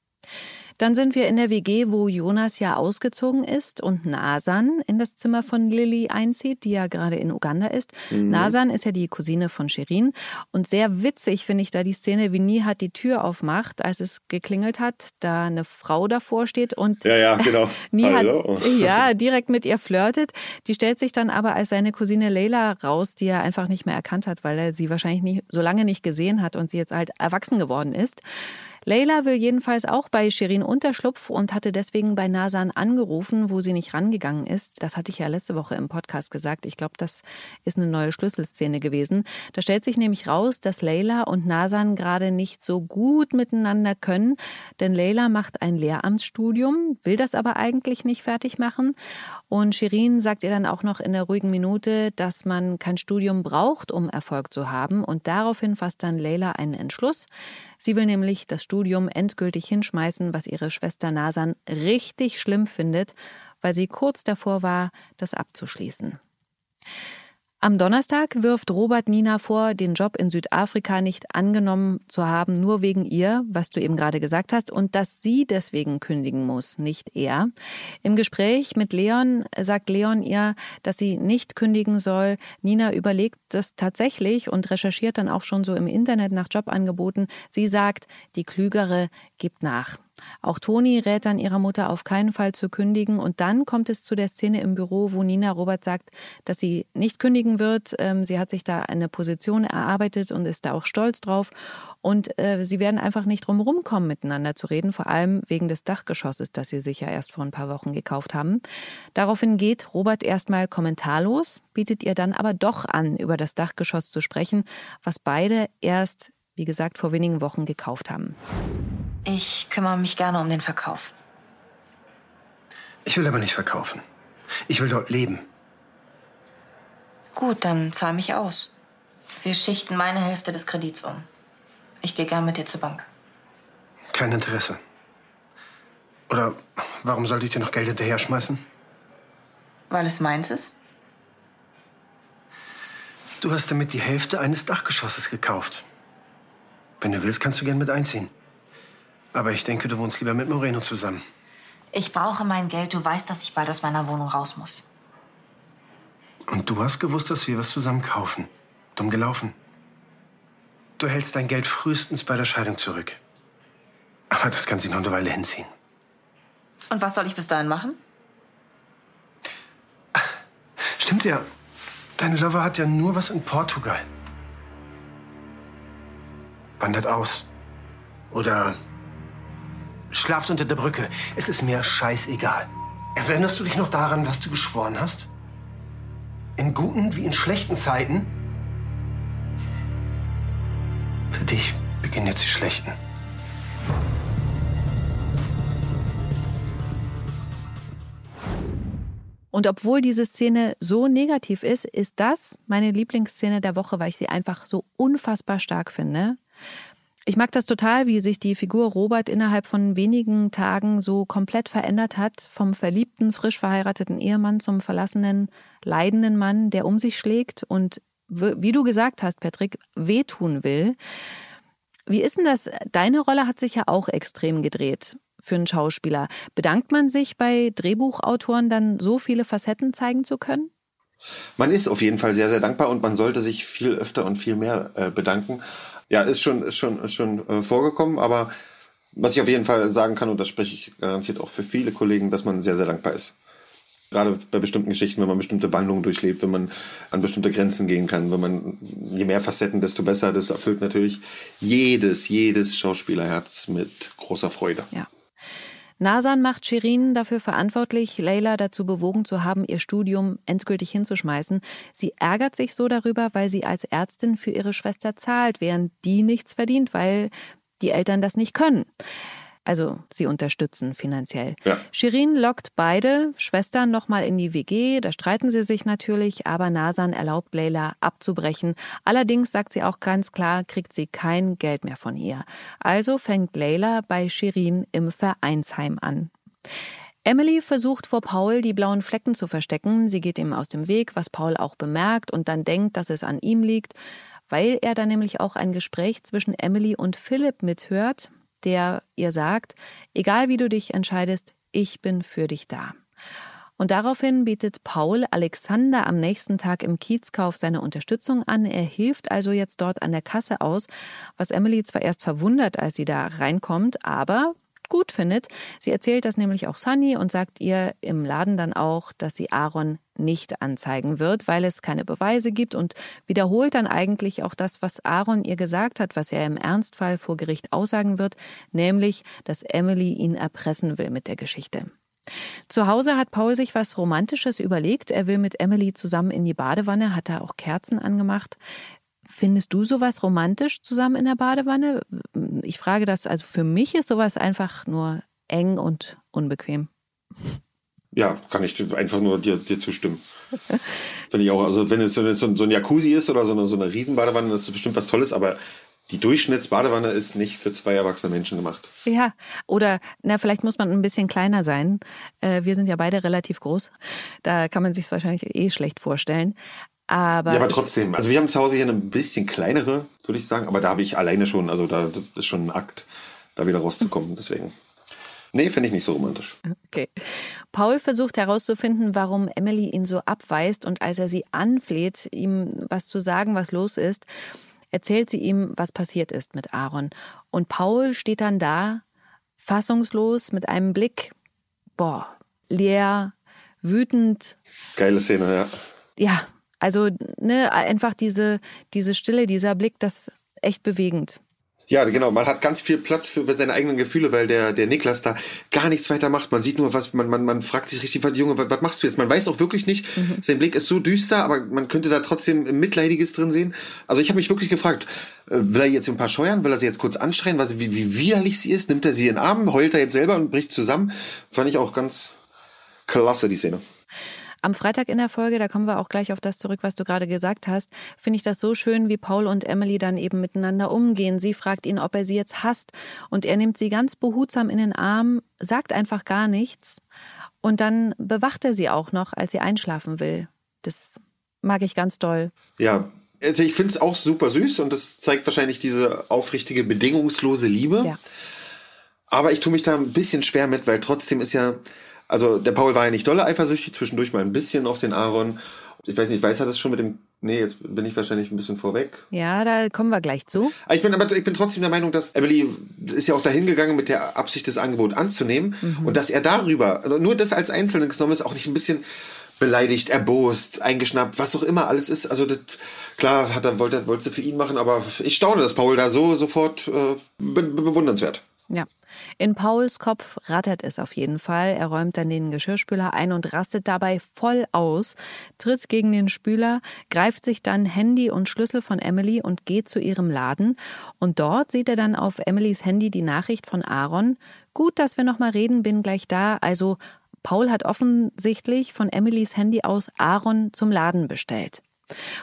Dann sind wir in der WG, wo Jonas ja ausgezogen ist und Nasan in das Zimmer von Lilly einzieht, die ja gerade in Uganda ist. Mhm. Nasan ist ja die Cousine von Shirin. Und sehr witzig finde ich da die Szene, wie Nihat die Tür aufmacht, als es geklingelt hat, da eine Frau davor steht und ja, ja, genau. Nihat ja, direkt mit ihr flirtet. Die stellt sich dann aber als seine Cousine Leila raus, die er einfach nicht mehr erkannt hat, weil er sie wahrscheinlich nicht, so lange nicht gesehen hat und sie jetzt halt erwachsen geworden ist. Leila will jedenfalls auch bei Shirin Unterschlupf und hatte deswegen bei Nasan angerufen, wo sie nicht rangegangen ist. Das hatte ich ja letzte Woche im Podcast gesagt. Ich glaube, das ist eine neue Schlüsselszene gewesen. Da stellt sich nämlich raus, dass Leila und Nasan gerade nicht so gut miteinander können, denn Leila macht ein Lehramtsstudium, will das aber eigentlich nicht fertig machen. Und Shirin sagt ihr dann auch noch in der ruhigen Minute, dass man kein Studium braucht, um Erfolg zu haben. Und daraufhin fasst dann Leila einen Entschluss. Sie will nämlich das Studium endgültig hinschmeißen, was ihre Schwester Nasan richtig schlimm findet, weil sie kurz davor war, das abzuschließen. Am Donnerstag wirft Robert Nina vor, den Job in Südafrika nicht angenommen zu haben, nur wegen ihr, was du eben gerade gesagt hast, und dass sie deswegen kündigen muss, nicht er. Im Gespräch mit Leon sagt Leon ihr, dass sie nicht kündigen soll. Nina überlegt das tatsächlich und recherchiert dann auch schon so im Internet nach Jobangeboten. Sie sagt, die Klügere gibt nach. Auch Toni rät dann ihrer Mutter auf keinen Fall zu kündigen. Und dann kommt es zu der Szene im Büro, wo Nina Robert sagt, dass sie nicht kündigen wird. Ähm, sie hat sich da eine Position erarbeitet und ist da auch stolz drauf. Und äh, sie werden einfach nicht drum kommen, miteinander zu reden, vor allem wegen des Dachgeschosses, das sie sich ja erst vor ein paar Wochen gekauft haben. Daraufhin geht Robert erstmal kommentarlos, bietet ihr dann aber doch an, über das Dachgeschoss zu sprechen, was beide erst, wie gesagt, vor wenigen Wochen gekauft haben. Ich kümmere mich gerne um den Verkauf. Ich will aber nicht verkaufen. Ich will dort leben. Gut, dann zahl mich aus. Wir schichten meine Hälfte des Kredits um. Ich gehe gern mit dir zur Bank. Kein Interesse. Oder warum sollte ich dir noch Geld hinterher schmeißen? Weil es meins ist? Du hast damit die Hälfte eines Dachgeschosses gekauft. Wenn du willst, kannst du gern mit einziehen. Aber ich denke, du wohnst lieber mit Moreno zusammen. Ich brauche mein Geld. Du weißt, dass ich bald aus meiner Wohnung raus muss. Und du hast gewusst, dass wir was zusammen kaufen. Dumm gelaufen. Du hältst dein Geld frühestens bei der Scheidung zurück. Aber das kann sich noch eine Weile hinziehen. Und was soll ich bis dahin machen? Stimmt ja. Dein Lover hat ja nur was in Portugal. Wandert aus. Oder schlaft unter der Brücke. Es ist mir scheißegal. Erinnerst du dich noch daran, was du geschworen hast? In guten wie in schlechten Zeiten? Für dich beginnen jetzt die schlechten. Und obwohl diese Szene so negativ ist, ist das meine Lieblingsszene der Woche, weil ich sie einfach so unfassbar stark finde. Ich mag das total, wie sich die Figur Robert innerhalb von wenigen Tagen so komplett verändert hat, vom verliebten, frisch verheirateten Ehemann zum verlassenen, leidenden Mann, der um sich schlägt und, wie du gesagt hast, Patrick, wehtun will. Wie ist denn das? Deine Rolle hat sich ja auch extrem gedreht für einen Schauspieler. Bedankt man sich bei Drehbuchautoren dann so viele Facetten zeigen zu können? Man ist auf jeden Fall sehr, sehr dankbar und man sollte sich viel öfter und viel mehr äh, bedanken ja, ist schon, ist schon, ist schon äh, vorgekommen, aber was ich auf jeden Fall sagen kann, und das spreche ich garantiert auch für viele Kollegen, dass man sehr, sehr dankbar ist. Gerade bei bestimmten Geschichten, wenn man bestimmte Wandlungen durchlebt, wenn man an bestimmte Grenzen gehen kann, wenn man, je mehr Facetten, desto besser. Das erfüllt natürlich jedes, jedes Schauspielerherz mit großer Freude. Ja. Nasan macht Shirin dafür verantwortlich, Leila dazu bewogen zu haben, ihr Studium endgültig hinzuschmeißen. Sie ärgert sich so darüber, weil sie als Ärztin für ihre Schwester zahlt, während die nichts verdient, weil die Eltern das nicht können. Also sie unterstützen finanziell. Ja. Shirin lockt beide Schwestern nochmal in die WG. Da streiten sie sich natürlich, aber Nasan erlaubt Leila abzubrechen. Allerdings sagt sie auch ganz klar, kriegt sie kein Geld mehr von ihr. Also fängt Leila bei Shirin im Vereinsheim an. Emily versucht vor Paul die blauen Flecken zu verstecken. Sie geht ihm aus dem Weg, was Paul auch bemerkt und dann denkt, dass es an ihm liegt, weil er dann nämlich auch ein Gespräch zwischen Emily und Philipp mithört. Der ihr sagt, egal wie du dich entscheidest, ich bin für dich da. Und daraufhin bietet Paul Alexander am nächsten Tag im Kiezkauf seine Unterstützung an. Er hilft also jetzt dort an der Kasse aus, was Emily zwar erst verwundert, als sie da reinkommt, aber gut findet. Sie erzählt das nämlich auch Sunny und sagt ihr im Laden dann auch, dass sie Aaron nicht anzeigen wird, weil es keine Beweise gibt und wiederholt dann eigentlich auch das, was Aaron ihr gesagt hat, was er im Ernstfall vor Gericht aussagen wird, nämlich, dass Emily ihn erpressen will mit der Geschichte. Zu Hause hat Paul sich was Romantisches überlegt. Er will mit Emily zusammen in die Badewanne, hat da auch Kerzen angemacht. Findest du sowas romantisch zusammen in der Badewanne? Ich frage das, also für mich ist sowas einfach nur eng und unbequem. Ja, kann ich einfach nur dir, dir zustimmen. Finde ich auch. Also wenn es, wenn es so, ein Jacuzzi ist oder so eine, so eine Riesenbadewanne, das ist bestimmt was Tolles, aber die Durchschnittsbadewanne ist nicht für zwei erwachsene Menschen gemacht. Ja, oder na, vielleicht muss man ein bisschen kleiner sein. Äh, wir sind ja beide relativ groß. Da kann man sich es wahrscheinlich eh schlecht vorstellen. Aber, ja, aber trotzdem. Also wir haben zu Hause hier eine bisschen kleinere, würde ich sagen. Aber da habe ich alleine schon, also da das ist schon ein Akt, da wieder rauszukommen. Deswegen. Nee, finde ich nicht so romantisch. Okay. Paul versucht herauszufinden, warum Emily ihn so abweist und als er sie anfleht, ihm was zu sagen, was los ist, erzählt sie ihm, was passiert ist mit Aaron. Und Paul steht dann da, fassungslos, mit einem Blick, boah, leer, wütend. Geile Szene, ja. Ja, also ne, einfach diese, diese Stille, dieser Blick, das echt bewegend. Ja, genau. Man hat ganz viel Platz für, seine eigenen Gefühle, weil der, der Niklas da gar nichts weiter macht. Man sieht nur, was, man, man, man fragt sich richtig, was, Junge, was, was machst du jetzt? Man weiß auch wirklich nicht. Mhm. Sein Blick ist so düster, aber man könnte da trotzdem Mitleidiges drin sehen. Also ich habe mich wirklich gefragt, äh, will er jetzt ein paar scheuern? Will er sie jetzt kurz anschreien? Was, wie, wie widerlich sie ist? Nimmt er sie in den Arm? Heult er jetzt selber und bricht zusammen? Fand ich auch ganz klasse, die Szene. Am Freitag in der Folge, da kommen wir auch gleich auf das zurück, was du gerade gesagt hast, finde ich das so schön, wie Paul und Emily dann eben miteinander umgehen. Sie fragt ihn, ob er sie jetzt hasst und er nimmt sie ganz behutsam in den Arm, sagt einfach gar nichts und dann bewacht er sie auch noch, als sie einschlafen will. Das mag ich ganz doll. Ja, also ich finde es auch super süß und das zeigt wahrscheinlich diese aufrichtige, bedingungslose Liebe. Ja. Aber ich tue mich da ein bisschen schwer mit, weil trotzdem ist ja, also der Paul war ja nicht dolle eifersüchtig, zwischendurch mal ein bisschen auf den Aaron. Ich weiß nicht, weiß er das schon mit dem. Nee, jetzt bin ich wahrscheinlich ein bisschen vorweg. Ja, da kommen wir gleich zu. Ich bin aber ich bin trotzdem der Meinung, dass Emily ist ja auch dahin gegangen mit der Absicht, das Angebot anzunehmen. Mhm. Und dass er darüber, also nur das als Einzelnes genommen ist, auch nicht ein bisschen beleidigt, erbost, eingeschnappt, was auch immer alles ist. Also das, klar, hat er wollte wollte für ihn machen, aber ich staune, dass Paul da so sofort äh, be bewundernswert. Ja. In Pauls Kopf rattert es auf jeden Fall. Er räumt dann den Geschirrspüler ein und rastet dabei voll aus, tritt gegen den Spüler, greift sich dann Handy und Schlüssel von Emily und geht zu ihrem Laden. Und dort sieht er dann auf Emilys Handy die Nachricht von Aaron. Gut, dass wir noch mal reden, bin gleich da. Also Paul hat offensichtlich von Emilys Handy aus Aaron zum Laden bestellt.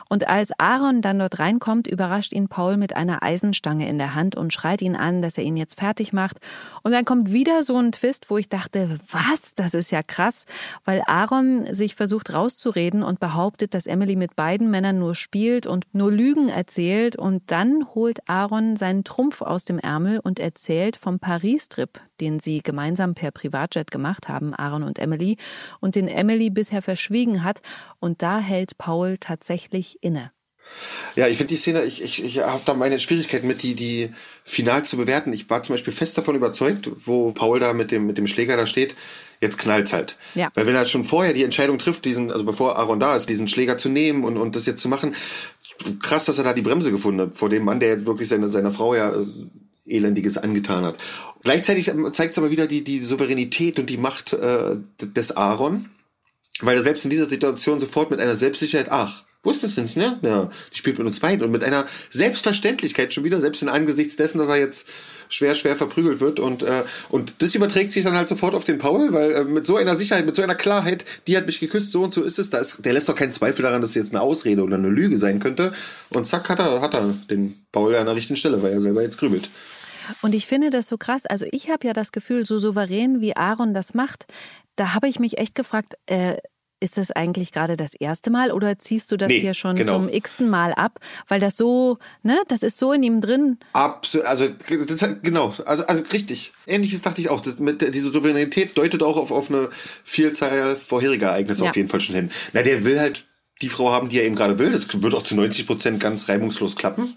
Und als Aaron dann dort reinkommt, überrascht ihn Paul mit einer Eisenstange in der Hand und schreit ihn an, dass er ihn jetzt fertig macht. Und dann kommt wieder so ein Twist, wo ich dachte, was? Das ist ja krass, weil Aaron sich versucht rauszureden und behauptet, dass Emily mit beiden Männern nur spielt und nur Lügen erzählt. Und dann holt Aaron seinen Trumpf aus dem Ärmel und erzählt vom Paris-Trip, den sie gemeinsam per Privatjet gemacht haben, Aaron und Emily, und den Emily bisher verschwiegen hat. Und da hält Paul tatsächlich inne. Ja, ich finde die Szene, ich, ich, ich habe da meine Schwierigkeiten mit, die, die final zu bewerten. Ich war zum Beispiel fest davon überzeugt, wo Paul da mit dem, mit dem Schläger da steht, jetzt knallt's halt. Ja. Weil wenn er schon vorher die Entscheidung trifft, diesen, also bevor Aaron da ist, diesen Schläger zu nehmen und, und das jetzt zu machen, krass, dass er da die Bremse gefunden hat, vor dem Mann, der jetzt wirklich seine, seiner Frau ja Elendiges angetan hat. Gleichzeitig zeigt es aber wieder die, die Souveränität und die Macht äh, des Aaron, weil er selbst in dieser Situation sofort mit einer Selbstsicherheit, ach, wusstest du nicht, ne? Ja, die spielt mit uns beiden und mit einer Selbstverständlichkeit schon wieder, selbst in Angesichts dessen, dass er jetzt schwer, schwer verprügelt wird und äh, und das überträgt sich dann halt sofort auf den Paul, weil äh, mit so einer Sicherheit, mit so einer Klarheit, die hat mich geküsst, so und so ist es, da ist, der lässt doch keinen Zweifel daran, dass es jetzt eine Ausrede oder eine Lüge sein könnte und zack hat er, hat er den Paul an der richtigen Stelle, weil er selber jetzt grübelt. Und ich finde das so krass. Also ich habe ja das Gefühl, so souverän wie Aaron das macht, da habe ich mich echt gefragt, äh, ist das eigentlich gerade das erste Mal oder ziehst du das Nee, hier schon genau. zum x-ten Mal ab? Weil das so, ne, das ist so in ihm drin. Absolut, also das, genau, also, also richtig. Ähnliches dachte ich auch. Das, mit, diese Souveränität deutet auch auf, auf eine Vielzahl vorheriger Ereignisse Ja. auf jeden Fall schon hin. Na, der will halt die Frau haben, die er eben gerade will. Das wird auch zu 90 Prozent ganz reibungslos klappen.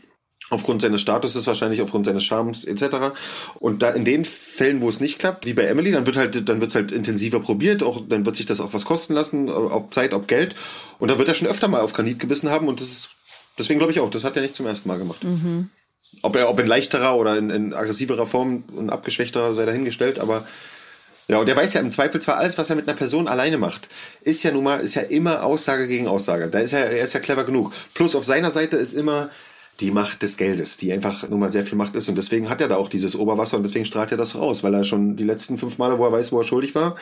Aufgrund seines Statuses wahrscheinlich, aufgrund seines Charmes etc. Und da in den Fällen, wo es nicht klappt, wie bei Emily, dann wird halt, dann wird's halt intensiver probiert, auch, dann wird sich das auch was kosten lassen, ob Zeit, ob Geld. Und dann wird er schon öfter mal auf Granit gebissen haben und das ist, deswegen glaube ich auch, das hat er nicht zum ersten Mal gemacht. Ob er, ob in leichterer oder in, in aggressiverer Form und abgeschwächterer sei dahingestellt, aber ja, und der weiß ja im Zweifelsfall alles, was er mit einer Person alleine macht, ist ja nun mal, ist ja immer Aussage gegen Aussage. Da ist er, er ist ja clever genug. Plus auf seiner Seite ist immer die Macht des Geldes, die einfach nun mal sehr viel Macht ist. Und deswegen hat er da auch dieses Oberwasser und deswegen strahlt er das raus, weil er schon die letzten fünf Male, wo er weiß, wo er schuldig war,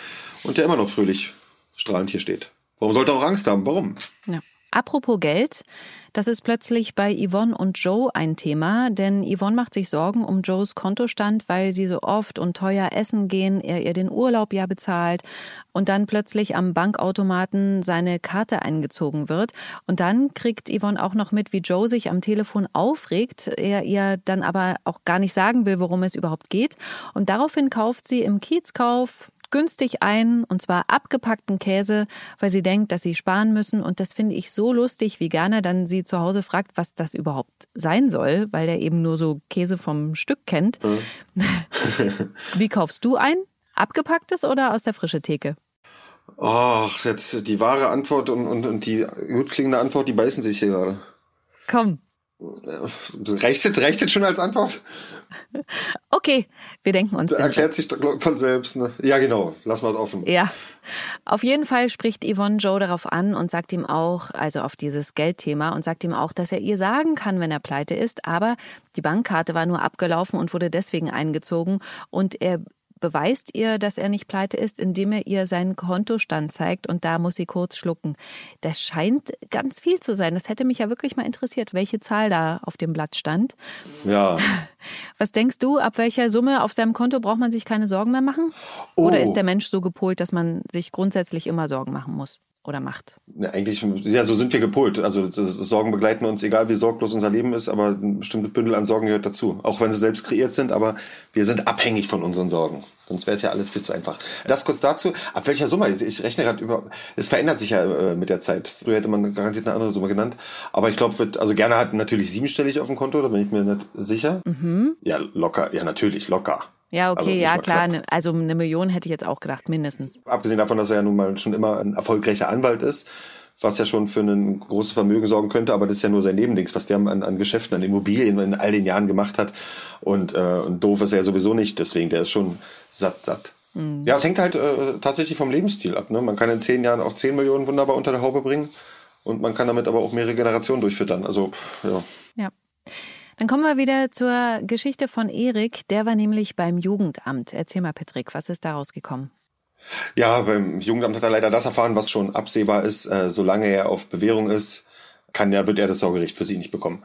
und der immer noch fröhlich strahlend hier steht. Warum sollte er auch Angst haben? Warum? Ja. Apropos Geld, das ist plötzlich bei Yvonne und Joe ein Thema, denn Yvonne macht sich Sorgen um Joes Kontostand, weil sie so oft und teuer essen gehen, er ihr den Urlaub ja bezahlt und dann plötzlich am Bankautomaten seine Karte eingezogen wird. Und dann kriegt Yvonne auch noch mit, wie Joe sich am Telefon aufregt, er ihr dann aber auch gar nicht sagen will, worum es überhaupt geht. Und daraufhin kauft sie im Kiezkauf günstig ein, und zwar abgepackten Käse, weil sie denkt, dass sie sparen müssen. Und das finde ich so lustig, wie Gerner dann sie zu Hause fragt, was das überhaupt sein soll, weil er eben nur so Käse vom Stück kennt. wie kaufst du ein? Abgepacktes oder aus der frischen Theke? Ach, jetzt die wahre Antwort und, und, und die gut klingende Antwort, die beißen sich hier gerade. Komm. Das, reicht das schon als Antwort? Okay, wir denken uns. Erklärt sich von selbst. Ne? Ja, genau. Lass mal offen. Ja, auf jeden Fall spricht Yvonne Joe darauf an und sagt ihm auch, also auf dieses Geldthema, und sagt ihm auch, dass er ihr sagen kann, wenn er pleite ist, aber die Bankkarte war nur abgelaufen und wurde deswegen eingezogen und er beweist ihr, dass er nicht pleite ist, indem er ihr seinen Kontostand zeigt und da muss sie kurz schlucken. Das scheint ganz viel zu sein. Das hätte mich ja wirklich mal interessiert, welche Zahl da auf dem Blatt stand. Ja. Was denkst du, ab welcher Summe auf seinem Konto braucht man sich keine Sorgen mehr machen? Oder Oh. ist der Mensch so gepolt, dass man sich grundsätzlich immer Sorgen machen muss oder macht? Ja, eigentlich, ja, so sind wir gepolt. Also Sorgen begleiten uns, egal wie sorglos unser Leben ist, aber ein bestimmtes Bündel an Sorgen gehört dazu. Auch wenn sie selbst kreiert sind, aber wir sind abhängig von unseren Sorgen. Sonst wäre es ja alles viel zu einfach. Das kurz dazu, ab welcher Summe? Ich rechne gerade über, es verändert sich ja äh, mit der Zeit. Früher hätte man garantiert eine andere Summe genannt. Aber ich glaube, also gerne hat natürlich siebenstellig auf dem Konto, da bin ich mir nicht sicher. Ja, locker, ja natürlich, locker. Ja, okay, Also ja klar. knapp. ne- Also eine Million hätte ich jetzt auch gedacht, mindestens. Abgesehen davon, dass er ja nun mal schon immer ein erfolgreicher Anwalt ist, was ja schon für ein großes Vermögen sorgen könnte, aber das ist ja nur sein Nebendings, was der an, an Geschäften, an Immobilien in all den Jahren gemacht hat. Und, äh, und doof ist er ja sowieso nicht, deswegen, der ist schon satt, satt. Ja, es hängt halt äh, tatsächlich vom Lebensstil ab. Ne? Man kann in zehn Jahren auch zehn Millionen wunderbar unter der Haube bringen und man kann damit aber auch mehrere Generationen durchfüttern. Also, ja. Ja. Dann kommen wir wieder zur Geschichte von Erik. Der war nämlich beim Jugendamt. Erzähl mal, Patrick, was ist daraus gekommen? Ja, beim Jugendamt hat er leider das erfahren, was schon absehbar ist. Äh, solange er auf Bewährung ist, kann ja, wird er das Sorgerecht für sie nicht bekommen.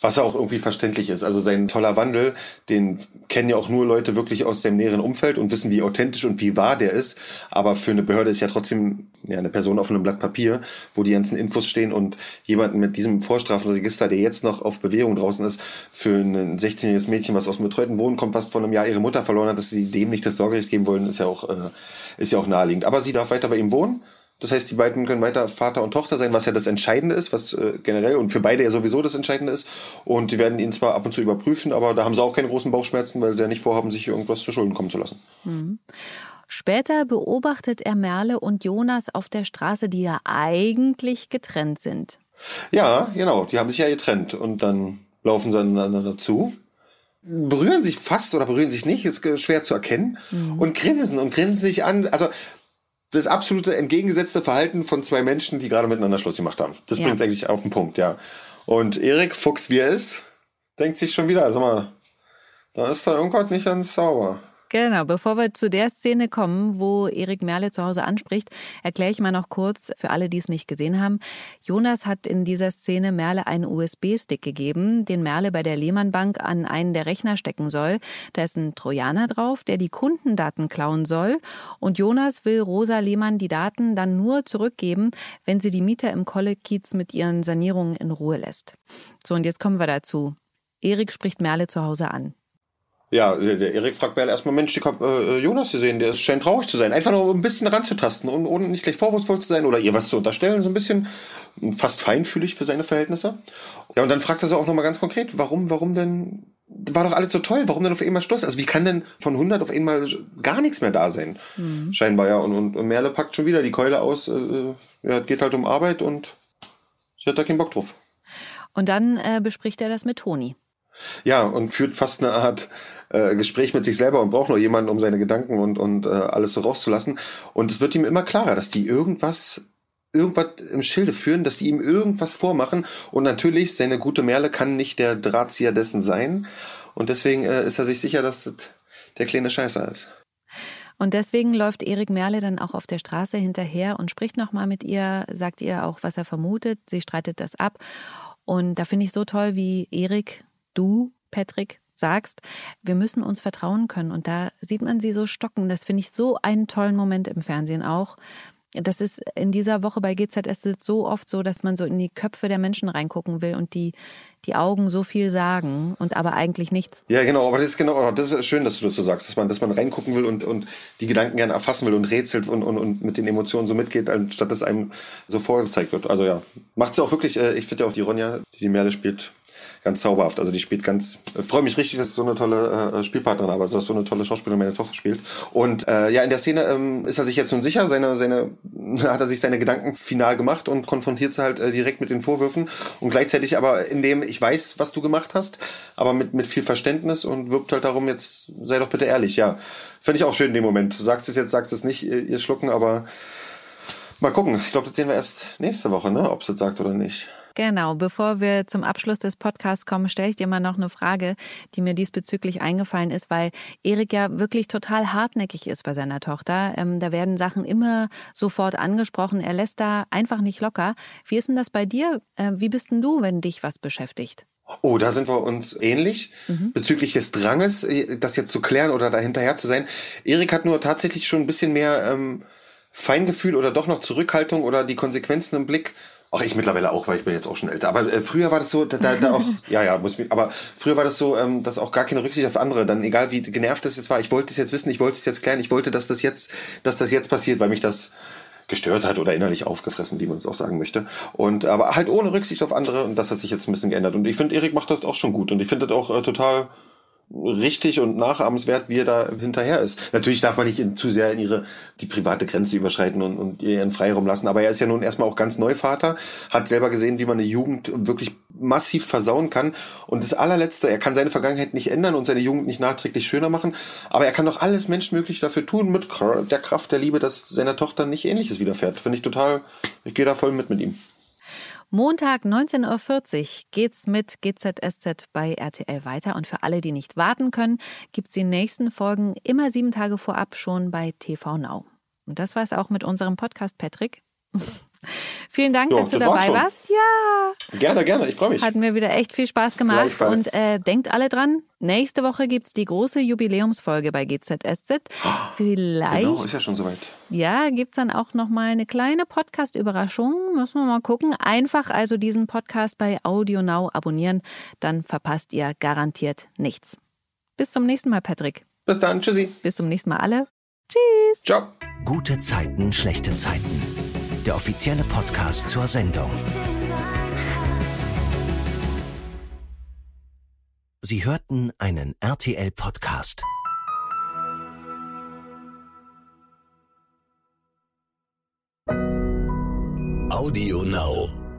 Was ja auch irgendwie verständlich ist. Also sein toller Wandel, den kennen ja auch nur Leute wirklich aus seinem näheren Umfeld und wissen, wie authentisch und wie wahr der ist. Aber für eine Behörde ist ja trotzdem ja, eine Person auf einem Blatt Papier, wo die ganzen Infos stehen und jemanden mit diesem Vorstrafenregister, der jetzt noch auf Bewährung draußen ist, für ein 16-jähriges Mädchen, was aus dem betreuten Wohnen kommt, was vor einem Jahr ihre Mutter verloren hat, dass sie dem nicht das Sorgerecht geben wollen, ist ja auch, äh, ist ja auch naheliegend. Aber sie darf weiter bei ihm wohnen. Das heißt, die beiden können weiter Vater und Tochter sein, was ja das Entscheidende ist, was äh, generell und für beide ja sowieso das Entscheidende ist. Und die werden ihn zwar ab und zu überprüfen, aber da haben sie auch keine großen Bauchschmerzen, weil sie ja nicht vorhaben, sich irgendwas zu Schulden kommen zu lassen. Später beobachtet er Merle und Jonas auf der Straße, die ja eigentlich getrennt sind. Ja, genau, die haben sich ja getrennt und dann laufen sie aneinander zu, berühren sich fast oder berühren sich nicht, ist schwer zu erkennen, und grinsen und grinsen sich an. Also das absolute entgegengesetzte Verhalten von zwei Menschen, die gerade miteinander Schluss gemacht haben. Das Ja. bringt es eigentlich auf den Punkt, ja. Und Erik, Fuchs wie er ist, denkt sich schon wieder, sag mal, da ist da irgendwas nicht ganz sauber. Genau, bevor wir zu der Szene kommen, wo Erik Merle zu Hause anspricht, erkläre ich mal noch kurz für alle, die es nicht gesehen haben. Jonas hat in dieser Szene Merle einen USB-Stick gegeben, den Merle bei der Lehmann Bank an einen der Rechner stecken soll. Da ist ein Trojaner drauf, der die Kundendaten klauen soll. Und Jonas will Rosa Lehmann die Daten dann nur zurückgeben, wenn sie die Mieter im Kollekiez mit ihren Sanierungen in Ruhe lässt. So, und jetzt kommen wir dazu. Erik spricht Merle zu Hause an. Ja, der, Erik fragt mir erstmal, Mensch, ich hab äh, Jonas gesehen, der scheint traurig zu sein. Einfach nur ein bisschen ranzutasten und ohne nicht gleich vorwurfsvoll zu sein oder ihr was zu unterstellen, so ein bisschen fast feinfühlig für seine Verhältnisse. Ja, und dann fragt er sie auch nochmal ganz konkret, warum, warum denn, war doch alles so toll, warum denn auf einmal Schluss? Also wie kann denn von 100 auf einmal gar nichts mehr da sein? Mhm. Scheinbar, ja. Und, und Merle packt schon wieder die Keule aus, äh, ja, geht halt um Arbeit und sie hat da keinen Bock drauf. Und dann äh, bespricht er das mit Toni. Ja, und führt fast eine Art äh, Gespräch mit sich selber und braucht nur jemanden, um seine Gedanken und, und äh, alles so rauszulassen. Und es wird ihm immer klarer, dass die irgendwas irgendwas im Schilde führen, dass die ihm irgendwas vormachen. Und natürlich, seine gute Merle kann nicht der Drahtzieher dessen sein. Und deswegen äh, ist er sich sicher, dass das der kleine Scheißer ist. Und deswegen läuft Erik Merle dann auch auf der Straße hinterher und spricht nochmal mit ihr, sagt ihr auch, was er vermutet. Sie streitet das ab. Und da finde ich so toll, wie Erik du, Patrick, sagst, wir müssen uns vertrauen können. Und da sieht man sie so stocken. Das finde ich so einen tollen Moment im Fernsehen auch. Das ist in dieser Woche bei GZS so oft so, dass man so in die Köpfe der Menschen reingucken will und die, die Augen so viel sagen und aber eigentlich nichts. Ja, genau, aber das ist genau, das ist schön, dass du das so sagst, dass man, dass man reingucken will und, und die Gedanken gerne erfassen will und rätselt und, und, und mit den Emotionen so mitgeht, anstatt dass einem so vorgezeigt wird. Also ja, macht sie auch wirklich, äh, ich finde ja auch die Ronja, die die Merle spielt, ganz zauberhaft. Also die spielt ganz, äh, freue mich richtig, dass so eine tolle äh, Spielpartnerin habe, also dass so eine tolle Schauspielerin meine Tochter spielt. Und äh, ja, in der Szene ähm, ist er sich jetzt nun sicher, seine, seine, hat er sich seine Gedanken final gemacht und konfrontiert sie halt äh, direkt mit den Vorwürfen und gleichzeitig aber in dem, ich weiß, was du gemacht hast, aber mit, mit viel Verständnis und wirbt halt darum, jetzt sei doch bitte ehrlich, ja. Fände ich auch schön in dem Moment. Sagst es jetzt, sagst es nicht, ihr, ihr Schlucken, aber mal gucken. Ich glaube, das sehen wir erst nächste Woche, ne, ob es das sagt oder nicht. Genau, bevor wir zum Abschluss des Podcasts kommen, stelle ich dir mal noch eine Frage, die mir diesbezüglich eingefallen ist, weil Erik ja wirklich total hartnäckig ist bei seiner Tochter. Ähm, da werden Sachen immer sofort angesprochen. Er lässt da einfach nicht locker. Wie ist denn das bei dir? Äh, wie bist denn du, wenn dich was beschäftigt? Oh, da sind wir uns ähnlich mhm. bezüglich des Dranges, äh, das jetzt zu klären oder dahinterher zu sein. Erik hat nur tatsächlich schon ein bisschen mehr ähm, Feingefühl oder doch noch Zurückhaltung oder die Konsequenzen im Blick Ach, ich mittlerweile auch, weil ich bin jetzt auch schon älter. Aber äh, früher war das so, da, da, da auch, ja, ja, muss mich, aber früher war das so, ähm, dass auch gar keine Rücksicht auf andere, dann egal wie genervt das jetzt war, ich wollte es jetzt wissen, ich wollte es jetzt klären, ich wollte, dass das jetzt, dass das jetzt passiert, weil mich das gestört hat oder innerlich aufgefressen, wie man es auch sagen möchte. Und aber halt ohne Rücksicht auf andere und das hat sich jetzt ein bisschen geändert. Und ich finde, Erik macht das auch schon gut und ich finde das auch äh, total richtig und nachahmenswert, wie er da hinterher ist. Natürlich darf man nicht in, zu sehr in ihre die private Grenze überschreiten und, und ihr ihren Freiraum lassen. Aber er ist ja nun erstmal auch ganz Neuvater, hat selber gesehen, wie man eine Jugend wirklich massiv versauen kann. Und das allerletzte, er kann seine Vergangenheit nicht ändern und seine Jugend nicht nachträglich schöner machen, aber er kann doch alles Menschmögliche dafür tun mit der Kraft der Liebe, dass seiner Tochter nicht Ähnliches widerfährt. Finde ich total, ich gehe da voll mit mit ihm. Montag 19.40 Uhr geht's mit GZSZ bei RTL weiter und für alle, die nicht warten können, gibt's die nächsten Folgen immer sieben Tage vorab schon bei TV Now. Und das war's auch mit unserem Podcast, Patrick. Vielen Dank, jo, dass du das dabei warst. Ja. Gerne, gerne. Ich freue mich. Hat mir wieder echt viel Spaß gemacht. Und äh, denkt alle dran, nächste Woche gibt es die große Jubiläumsfolge bei GZSZ. Vielleicht. Genau, ist ja schon soweit. Ja, gibt es dann auch nochmal eine kleine Podcast-Überraschung. Müssen wir mal gucken. Einfach also diesen Podcast bei Audio Now abonnieren. Dann verpasst ihr garantiert nichts. Bis zum nächsten Mal, Patrick. Bis dann. Tschüssi. Bis zum nächsten Mal alle. Tschüss. Ciao. Gute Zeiten, schlechte Zeiten. Der offizielle Podcast zur Sendung. Sie hörten einen RTL-Podcast. Audio Now.